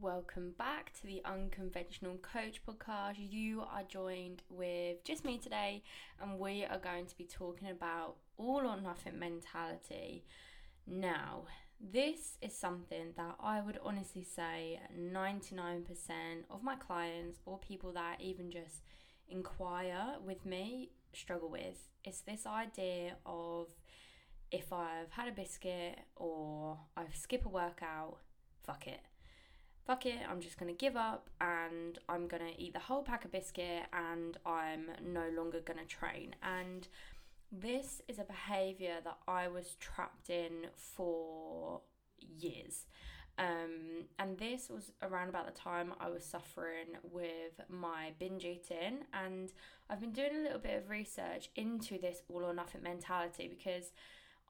Welcome back to the Unconventional Coach podcast. You are joined with just me today, and we are going to be talking about all or nothing mentality. Now, this is something that I would honestly say 99% of my clients or people that even just inquire with me struggle with. It's this idea of if I've had a biscuit or I've skip a workout, fuck it fuck it, I'm just going to give up and I'm going to eat the whole pack of biscuit and I'm no longer going to train. And this is a behavior that I was trapped in for years. Um, and this was around about the time I was suffering with my binge eating. And I've been doing a little bit of research into this all or nothing mentality because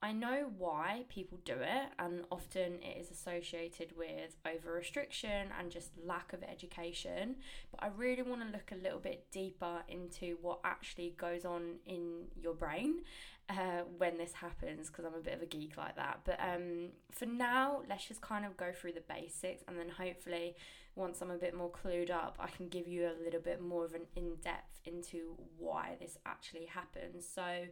I know why people do it, and often it is associated with over restriction and just lack of education. But I really want to look a little bit deeper into what actually goes on in your brain uh, when this happens, because I'm a bit of a geek like that. But um, for now, let's just kind of go through the basics, and then hopefully, once I'm a bit more clued up, I can give you a little bit more of an in depth into why this actually happens. So,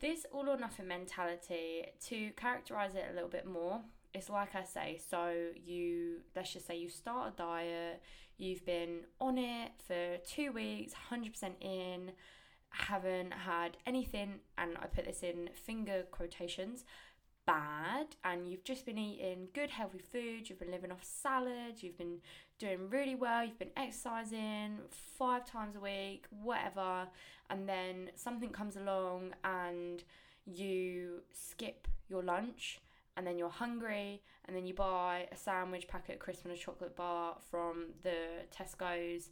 this all or nothing mentality, to characterize it a little bit more, it's like I say, so you, let's just say you start a diet, you've been on it for two weeks, 100% in, haven't had anything, and I put this in finger quotations, bad and you've just been eating good healthy food you've been living off salad you've been doing really well you've been exercising five times a week whatever and then something comes along and you skip your lunch and then you're hungry and then you buy a sandwich packet crisp and a chocolate bar from the Tesco's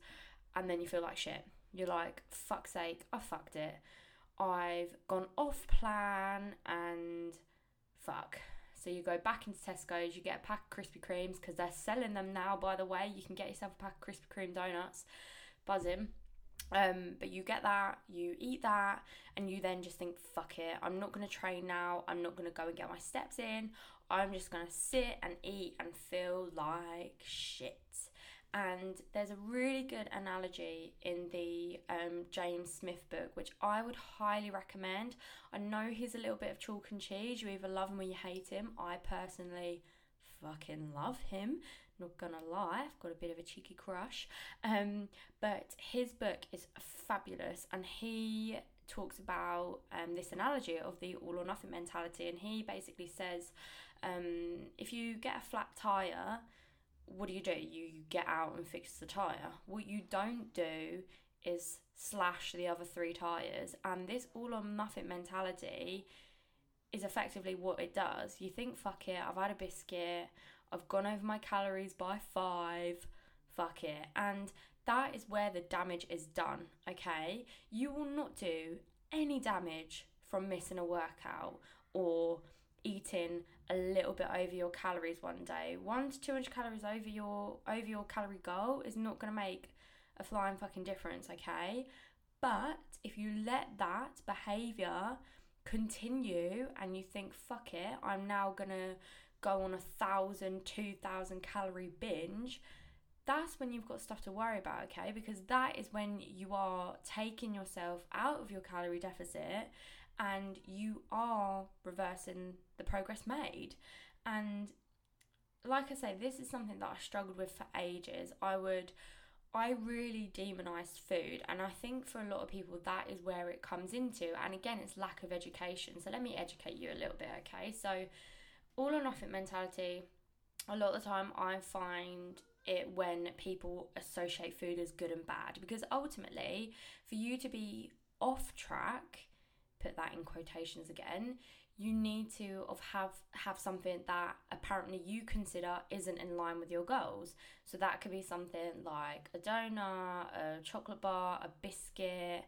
and then you feel like shit you're like fuck's sake I fucked it I've gone off plan and fuck. So you go back into Tesco's, you get a pack of Krispy Kremes because they're selling them now. By the way, you can get yourself a pack of Krispy Kreme donuts. Buzzing. Um, but you get that, you eat that, and you then just think, fuck it, I'm not gonna train now, I'm not gonna go and get my steps in, I'm just gonna sit and eat and feel like shit. And there's a really good analogy in the um, James Smith book, which I would highly recommend. I know he's a little bit of chalk and cheese. You either love him or you hate him. I personally fucking love him. Not gonna lie, I've got a bit of a cheeky crush. Um, but his book is fabulous, and he talks about um, this analogy of the all or nothing mentality. And he basically says um, if you get a flat tire, what do you do? You, get out and fix the tyre. What you don't do is slash the other three tyres. And this all or nothing mentality is effectively what it does. You think, fuck it, I've had a biscuit, I've gone over my calories by five, fuck it. And that is where the damage is done, okay? You will not do any damage from missing a workout or eating a little bit over your calories one day. One to two hundred calories over your over your calorie goal is not gonna make a flying fucking difference, okay? But if you let that behavior continue and you think, fuck it, I'm now gonna go on a thousand, two thousand calorie binge, that's when you've got stuff to worry about, okay? Because that is when you are taking yourself out of your calorie deficit and you are reversing the progress made. And like I say, this is something that I struggled with for ages. I would I really demonized food, and I think for a lot of people that is where it comes into. And again, it's lack of education. So let me educate you a little bit, okay? So, all or nothing mentality, a lot of the time I find it when people associate food as good and bad because ultimately, for you to be off track, put that in quotations again you need to of have have something that apparently you consider isn't in line with your goals. So that could be something like a donut a chocolate bar a biscuit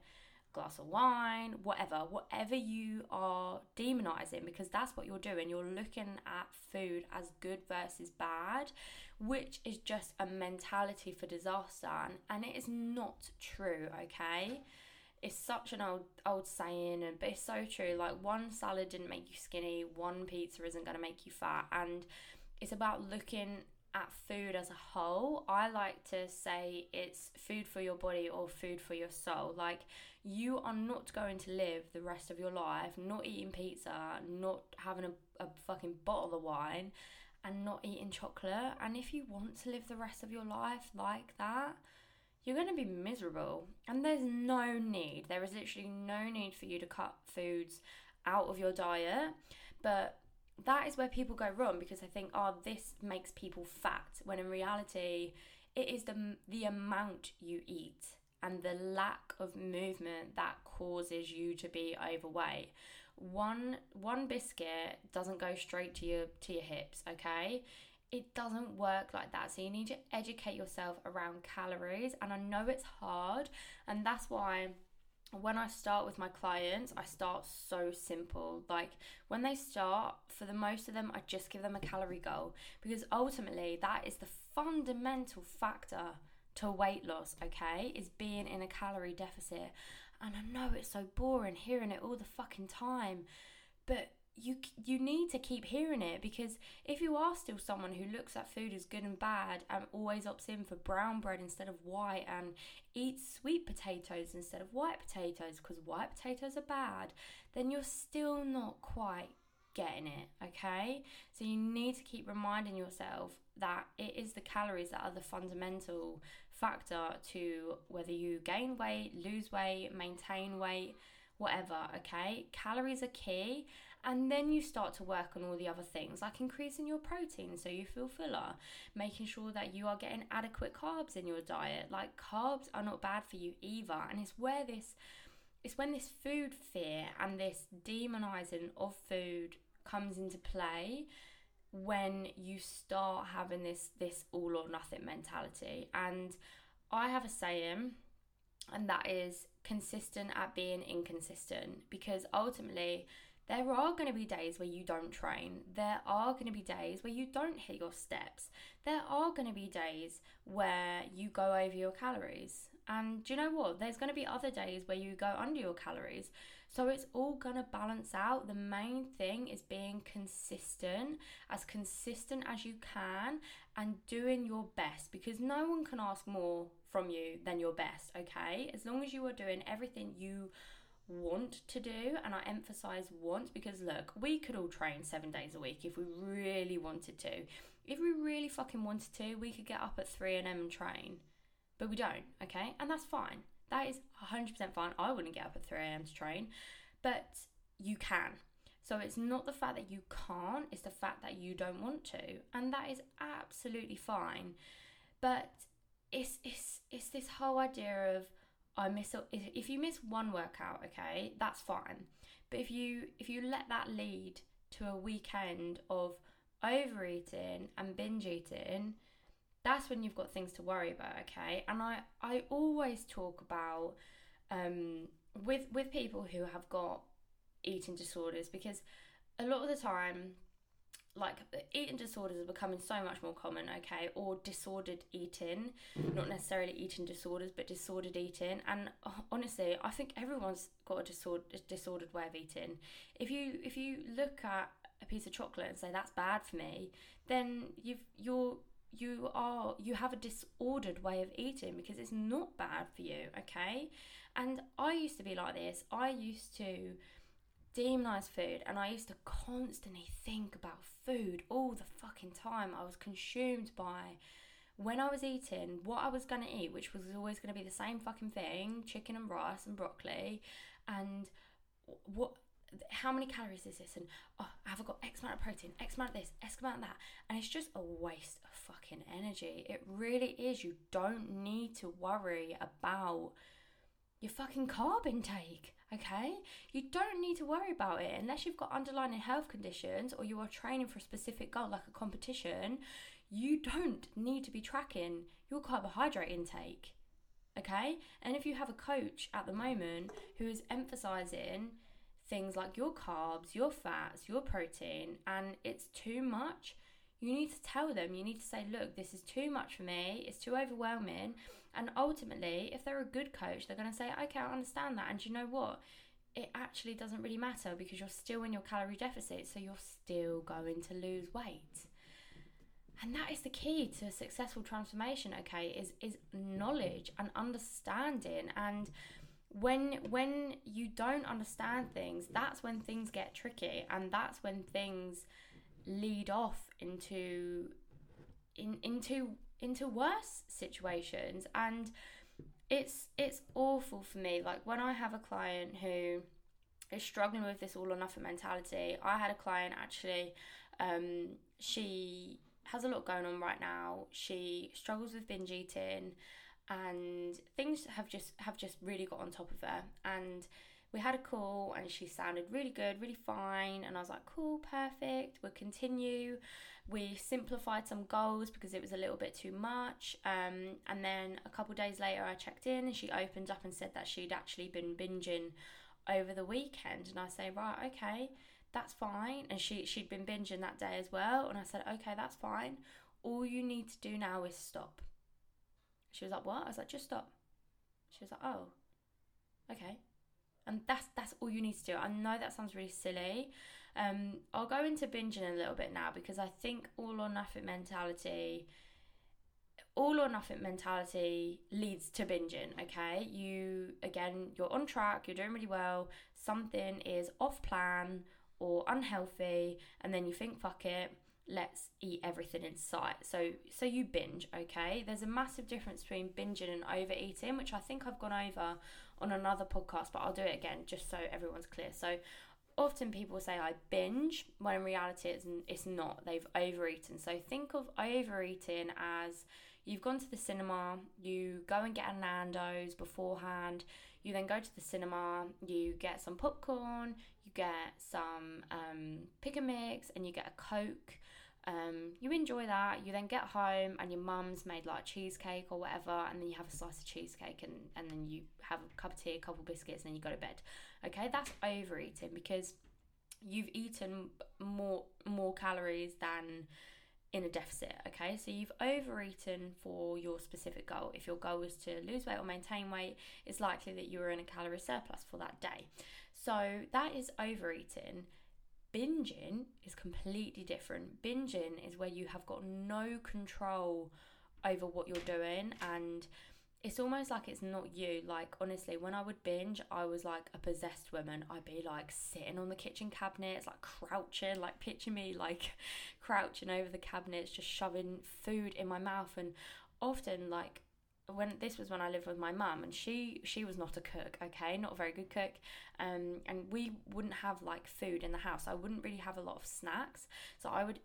glass of wine whatever whatever you are demonizing because that's what you're doing. You're looking at food as good versus bad which is just a mentality for disaster and, and it is not true okay it's such an old old saying and but it's so true like one salad didn't make you skinny one pizza isn't going to make you fat and it's about looking at food as a whole, I like to say it's food for your body or food for your soul. Like, you are not going to live the rest of your life not eating pizza, not having a, a fucking bottle of wine, and not eating chocolate. And if you want to live the rest of your life like that, you're going to be miserable. And there's no need, there is literally no need for you to cut foods out of your diet. But that is where people go wrong because they think, oh, this makes people fat, when in reality, it is the, the amount you eat and the lack of movement that causes you to be overweight. One one biscuit doesn't go straight to your to your hips, okay? It doesn't work like that. So you need to educate yourself around calories and I know it's hard and that's why when I start with my clients, I start so simple. Like when they start, for the most of them, I just give them a calorie goal because ultimately that is the fundamental factor to weight loss, okay, is being in a calorie deficit. And I know it's so boring hearing it all the fucking time, but you you need to keep hearing it because if you are still someone who looks at food as good and bad and always opts in for brown bread instead of white and eats sweet potatoes instead of white potatoes because white potatoes are bad, then you're still not quite getting it, okay? So you need to keep reminding yourself that it is the calories that are the fundamental factor to whether you gain weight, lose weight, maintain weight, whatever, okay? Calories are key. And then you start to work on all the other things like increasing your protein so you feel fuller, making sure that you are getting adequate carbs in your diet. Like carbs are not bad for you either. And it's where this it's when this food fear and this demonizing of food comes into play when you start having this this all or nothing mentality and i have a saying and that is consistent at being inconsistent because ultimately there are going to be days where you don't train. There are going to be days where you don't hit your steps. There are going to be days where you go over your calories. And do you know what? There's going to be other days where you go under your calories. So it's all going to balance out. The main thing is being consistent, as consistent as you can, and doing your best because no one can ask more from you than your best, okay? As long as you are doing everything you want to do, and I emphasize want because look, we could all train seven days a week if we really wanted to. If we really fucking wanted to, we could get up at 3 a.m. and train, but we don't, okay? And that's fine. That is 100% fine. I wouldn't get up at 3 a.m. to train, but you can. So it's not the fact that you can't, it's the fact that you don't want to. And that is absolutely fine. But it's it's it's this whole idea of I miss if you miss one workout, okay, that's fine. But if you if you let that lead to a weekend of overeating and binge eating, that's when you've got things to worry about okay and i i always talk about um with with people who have got eating disorders because a lot of the time like eating disorders are becoming so much more common okay or disordered eating. Not necessarily eating disorders but disordered eating. And uh, honestly i think everyone's got a disordered disordered way of eating. If you if you look at a piece of chocolate and say that's bad for me then you've you're you are you have a disordered way of eating because it's not bad for you okay? And i used to be like this. I used to demonize food and i used to constantly think about food all the fucking time i was consumed by when i was eating what i was going to eat which was always going to be the same fucking thing chicken and rice and broccoli and what how many calories is this? And oh, have I got X amount of protein, X amount of this, X amount of that? And it's just a waste of fucking energy. It really is. You don't need to worry about your fucking carb intake, okay? You don't need to worry about it unless you've got underlying health conditions or you are training for a specific goal like a competition. You don't need to be tracking your carbohydrate intake, okay? And if you have a coach at the moment who is emphasizing things like your carbs, your fats, your protein, and it's too much, you need to tell them, you need to say, look, this is too much for me, it's too overwhelming. And ultimately, if they're a good coach, they're going to say, okay, I understand that. And you know what? It actually doesn't really matter because you're still in your calorie deficit, so you're still going to lose weight. and that is the key to a successful transformation okay is is knowledge and understanding and when when you don't understand things that's when things get tricky and that's when things lead off into in into into worse situations. And it's it's awful for me. Like when i have a client who is struggling with this all or nothing mentality i had a client actually um, she has a lot going on right now. She struggles with binge eating and things have just have just really got on top of her. And we had a call and she sounded really good, really fine. And I was like, cool, perfect, we'll continue. We simplified some goals because it was a little bit too much. Um, and then a couple days later, I checked in and she opened up and said that she'd actually been binging over the weekend. And I say, right, okay, that's fine. And she she'd been binging that day as well. And I said, okay, that's fine. All you need to do now is stop. She was like, what? I was like, just stop. She was like, oh, okay. And that's that's all you need to do. I know that sounds really silly. Um, I'll go into binging a little bit now because I think all or nothing mentality all or nothing mentality leads to binging okay you again you're on track you're doing really well something is off plan or unhealthy and then you think fuck it let's eat everything in sight so so you binge okay there's a massive difference between binging and overeating which i think i've gone over on another podcast but i'll do it again just so everyone's clear. So often people say i binge when in reality it's, it's not. They've overeaten. So think of overeating as you've gone to the cinema you go and get a nando's beforehand you then go to the cinema you get some popcorn you get some um, pick and mix and you get a Coke. Um, you enjoy that. You then get home and your mum's made like cheesecake or whatever, and then you have a slice of cheesecake and, and then you have a cup of tea, a couple of biscuits, and then you go to bed. Okay, that's overeating because you've eaten more more calories than in a deficit. Okay, so you've overeaten for your specific goal. If your goal is to lose weight or maintain weight, it's likely that you are in a calorie surplus for that day. So that is overeating. Binging is completely different. Binging is where you have got no control over what you're doing and it's almost like it's not you. Like, honestly, when I would binge, I was like a possessed woman. I'd be like sitting on the kitchen cabinets, like crouching, like picture me like crouching over the cabinets, just shoving food in my mouth. And often, like, when this was when I lived with my mum and she she was not a cook okay? Not a very good cook. Um and we wouldn't have like food in the house. I wouldn't really have a lot of snacks. So I would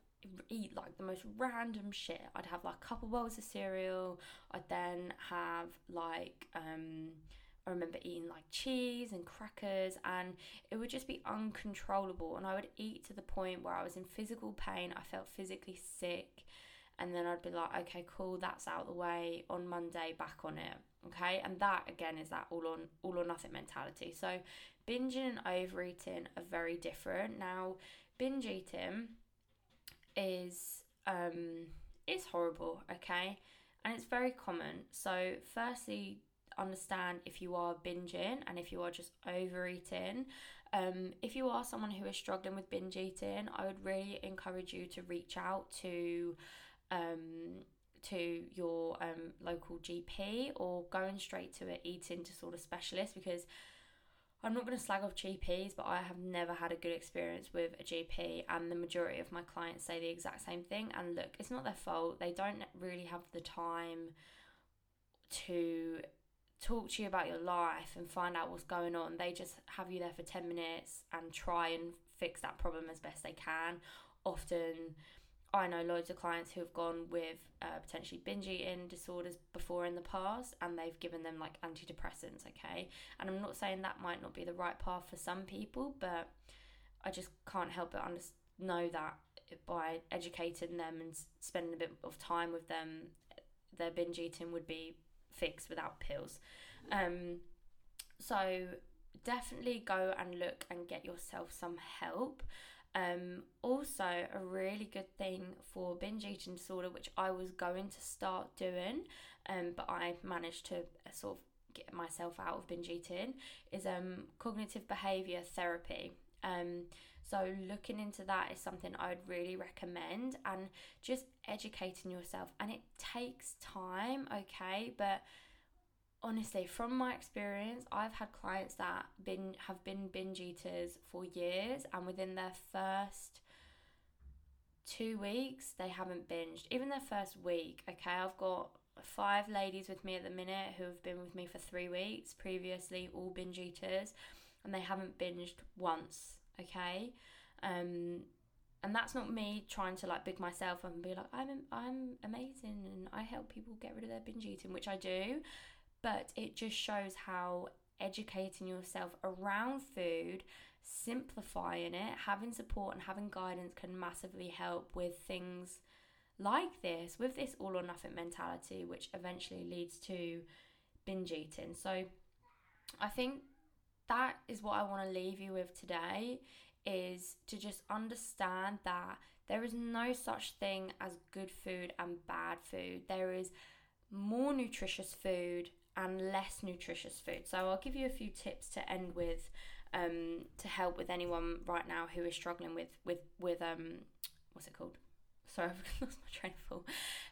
eat like the most random shit. I'd have like a couple bowls of cereal. I'd then have like um I remember eating like cheese and crackers and it would just be uncontrollable. And I would eat to the point where I was in physical pain. I felt physically sick and then I'd be like, okay, cool, that's out of the way. On Monday, back on it. Okay, and that again is that all on all or nothing mentality. So binging and overeating are very different. Now, binge eating is um is horrible, okay, and it's very common. So firstly, understand if you are binging and if you are just overeating. Um, if you are someone who is struggling with binge eating, I would really encourage you to reach out to um, to your um, local GP or going straight to an eating disorder specialist because I'm not going to slag off GPs, but I have never had a good experience with a GP, and the majority of my clients say the exact same thing. And look, it's not their fault, they don't really have the time to talk to you about your life and find out what's going on. They just have you there for 10 minutes and try and fix that problem as best they can. Often, I know loads of clients who have gone with uh, potentially binge eating disorders before in the past and they've given them like antidepressants, okay? And I'm not saying that might not be the right path for some people, but I just can't help but under- know that by educating them and spending a bit of time with them, their binge eating would be fixed without pills. Um, so definitely go and look and get yourself some help. Um, also, a really good thing for binge eating disorder, which I was going to start doing, um, but I managed to uh, sort of get myself out of binge eating, is um, cognitive behavior therapy. Um, So, looking into that is something I would really recommend and just educating yourself. And it takes time, okay? But honestly, from my experience, I've had clients that been have been binge eaters for years, and within their first two weeks, they haven't binged. Even their first week, okay? I've got five ladies with me at the minute who have been with me for three weeks, previously all binge eaters, and they haven't binged once okay um and that's not me trying to like big myself up and be like I'm I'm amazing and I help people get rid of their binge eating which I do but it just shows how educating yourself around food simplifying it having support and having guidance can massively help with things like this with this all or nothing mentality which eventually leads to binge eating so I think that is what I want to leave you with today is to just understand that there is no such thing as good food and bad food. There is more nutritious food and less nutritious food. So I'll give you a few tips to end with um, to help with anyone right now who is struggling with with with um what's it called? Sorry, I've lost my train of thought.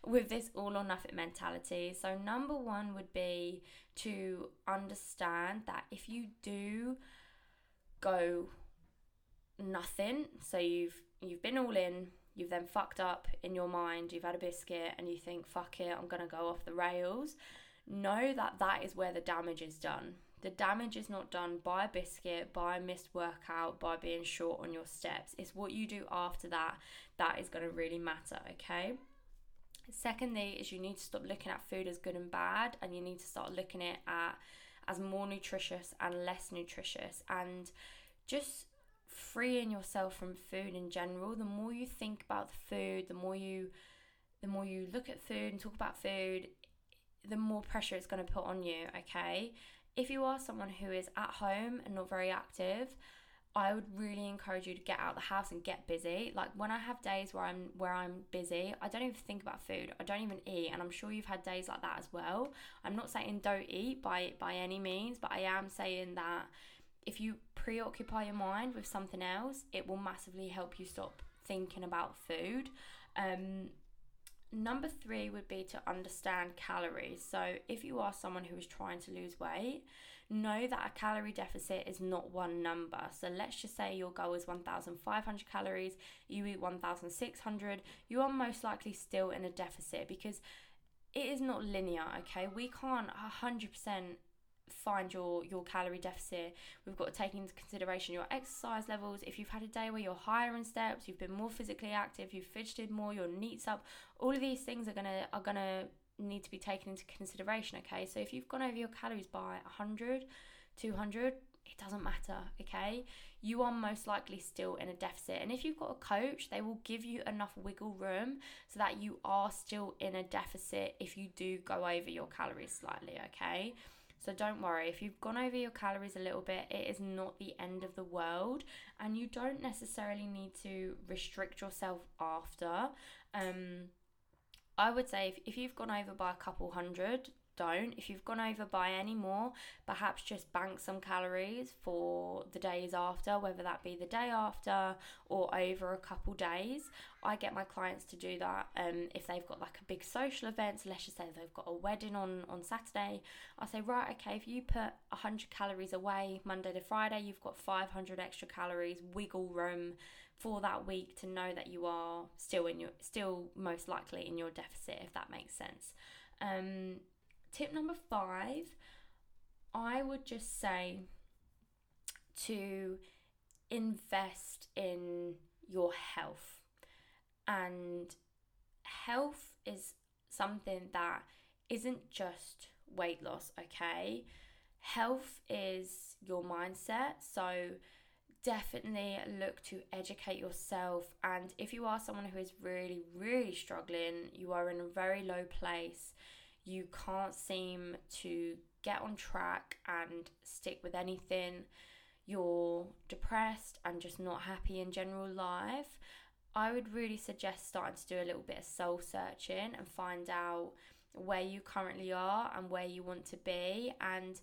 With this all or nothing mentality. So number one would be to understand that if you do go nothing, so you've you've been all in, you've then fucked up in your mind, you've had a biscuit and you think fuck it, I'm to go off the rails, know that that is where the damage is done. The damage is not done by a biscuit, by a missed workout, by being short on your steps. It's what you do after that that is going to really matter, okay? Secondly, is you need to stop looking at food as good and bad, and you need to start looking at it as more nutritious and less nutritious, and just freeing yourself from food in general. The more you think about the food, the more you, the more you look at food and talk about food, the more pressure it's going to put on you. Okay, if you are someone who is at home and not very active, I would really encourage you to get out the house and get busy. Like when I have days where I'm where I'm busy, I don't even think about food. I don't even eat, and I'm sure you've had days like that as well. I'm not saying don't eat by by any means, but I am saying that if you preoccupy your mind with something else, it will massively help you stop thinking about food. Um, number three would be to understand calories. So if you are someone who is trying to lose weight, know that a calorie deficit is not one number. So let's just say your goal is 1,500 calories, you eat 1,600, you are most likely still in a deficit because it is not linear, okay? We can't 100% find your your calorie deficit. We've got to take into consideration your exercise levels. If you've had a day where you're higher in steps you've been more physically active you've fidgeted more your NEAT's up all of these things are gonna are gonna need to be taken into consideration okay? So if you've gone over your calories by 100 200 it doesn't matter okay? You are most likely still in a deficit. And if you've got a coach they will give you enough wiggle room so that you are still in a deficit if you do go over your calories slightly okay so don't worry if you've gone over your calories a little bit it is not the end of the world and you don't necessarily need to restrict yourself after. Um I would say if, if you've gone over by a couple hundred, don't. If you've gone over by any more, perhaps just bank some calories for the days after, whether that be the day after or over a couple days. I get my clients to do that um, if they've got like a big social event. So let's just say they've got a wedding on, on Saturday. I say, right, okay, if you put 100 calories away Monday to Friday, you've got 500 extra calories, wiggle room for that week to know that you are still in your still most likely in your deficit if that makes sense um, tip number five i would just say to invest in your health. And health is something that isn't just weight loss okay? Health is your mindset so definitely look to educate yourself. And if you are someone who is really, really struggling, you are in a very low place, you can't seem to get on track and stick with anything, you're depressed and just not happy in general life, I would really suggest starting to do a little bit of soul searching and find out where you currently are and where you want to be. And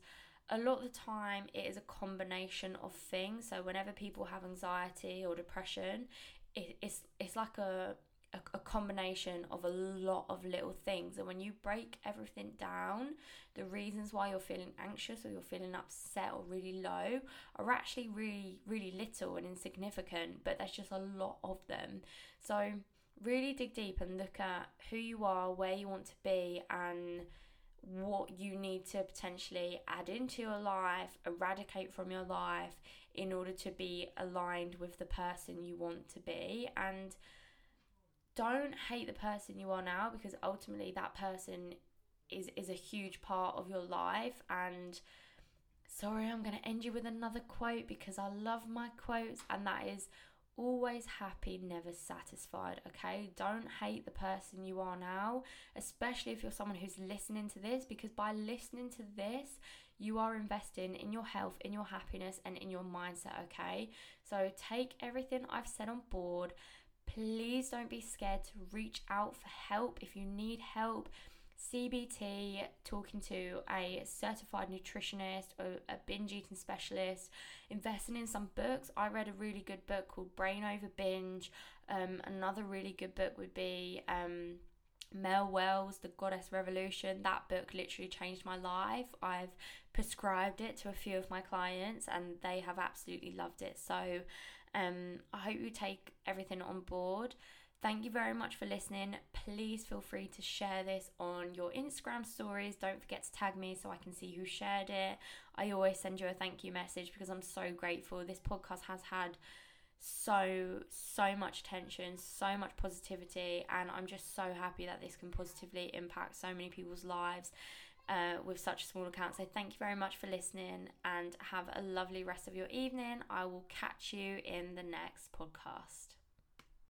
a lot of the time it is a combination of things. So whenever people have anxiety or depression, it, it's it's like a, a a combination of a lot of little things. And when you break everything down, the reasons why you're feeling anxious or you're feeling upset or really low are actually really really little and insignificant. But there's just a lot of them. So really dig deep and look at who you are, where you want to be, and what you need to potentially add into your life, eradicate from your life in order to be aligned with the person you want to be. And don't hate the person you are now because ultimately that person is is a huge part of your life and sorry I'm going to end you with another quote because I love my quotes and that is always happy, never satisfied, okay? Don't hate the person you are now, especially if you're someone who's listening to this, because by listening to this, you are investing in your health, in your happiness, and in your mindset, okay? So take everything I've said on board. Please don't be scared to reach out for help if you need help CBT, talking to a certified nutritionist or a binge eating specialist, investing in some books. I read a really good book called Brain Over Binge. Um, another really good book would be um, Mel Wells, The Goddess Revolution. That book literally changed my life. I've prescribed it to a few of my clients and they have absolutely loved it. So um, I hope you take everything on board. Thank you very much for listening. Please feel free to share this on your Instagram stories. Don't forget to tag me so I can see who shared it. I always send you a thank you message because I'm so grateful. This podcast has had so so much attention so much positivity and i'm just so happy that this can positively impact so many people's lives uh, with such a small account. So thank you very much for listening and have a lovely rest of your evening. I will catch you in the next podcast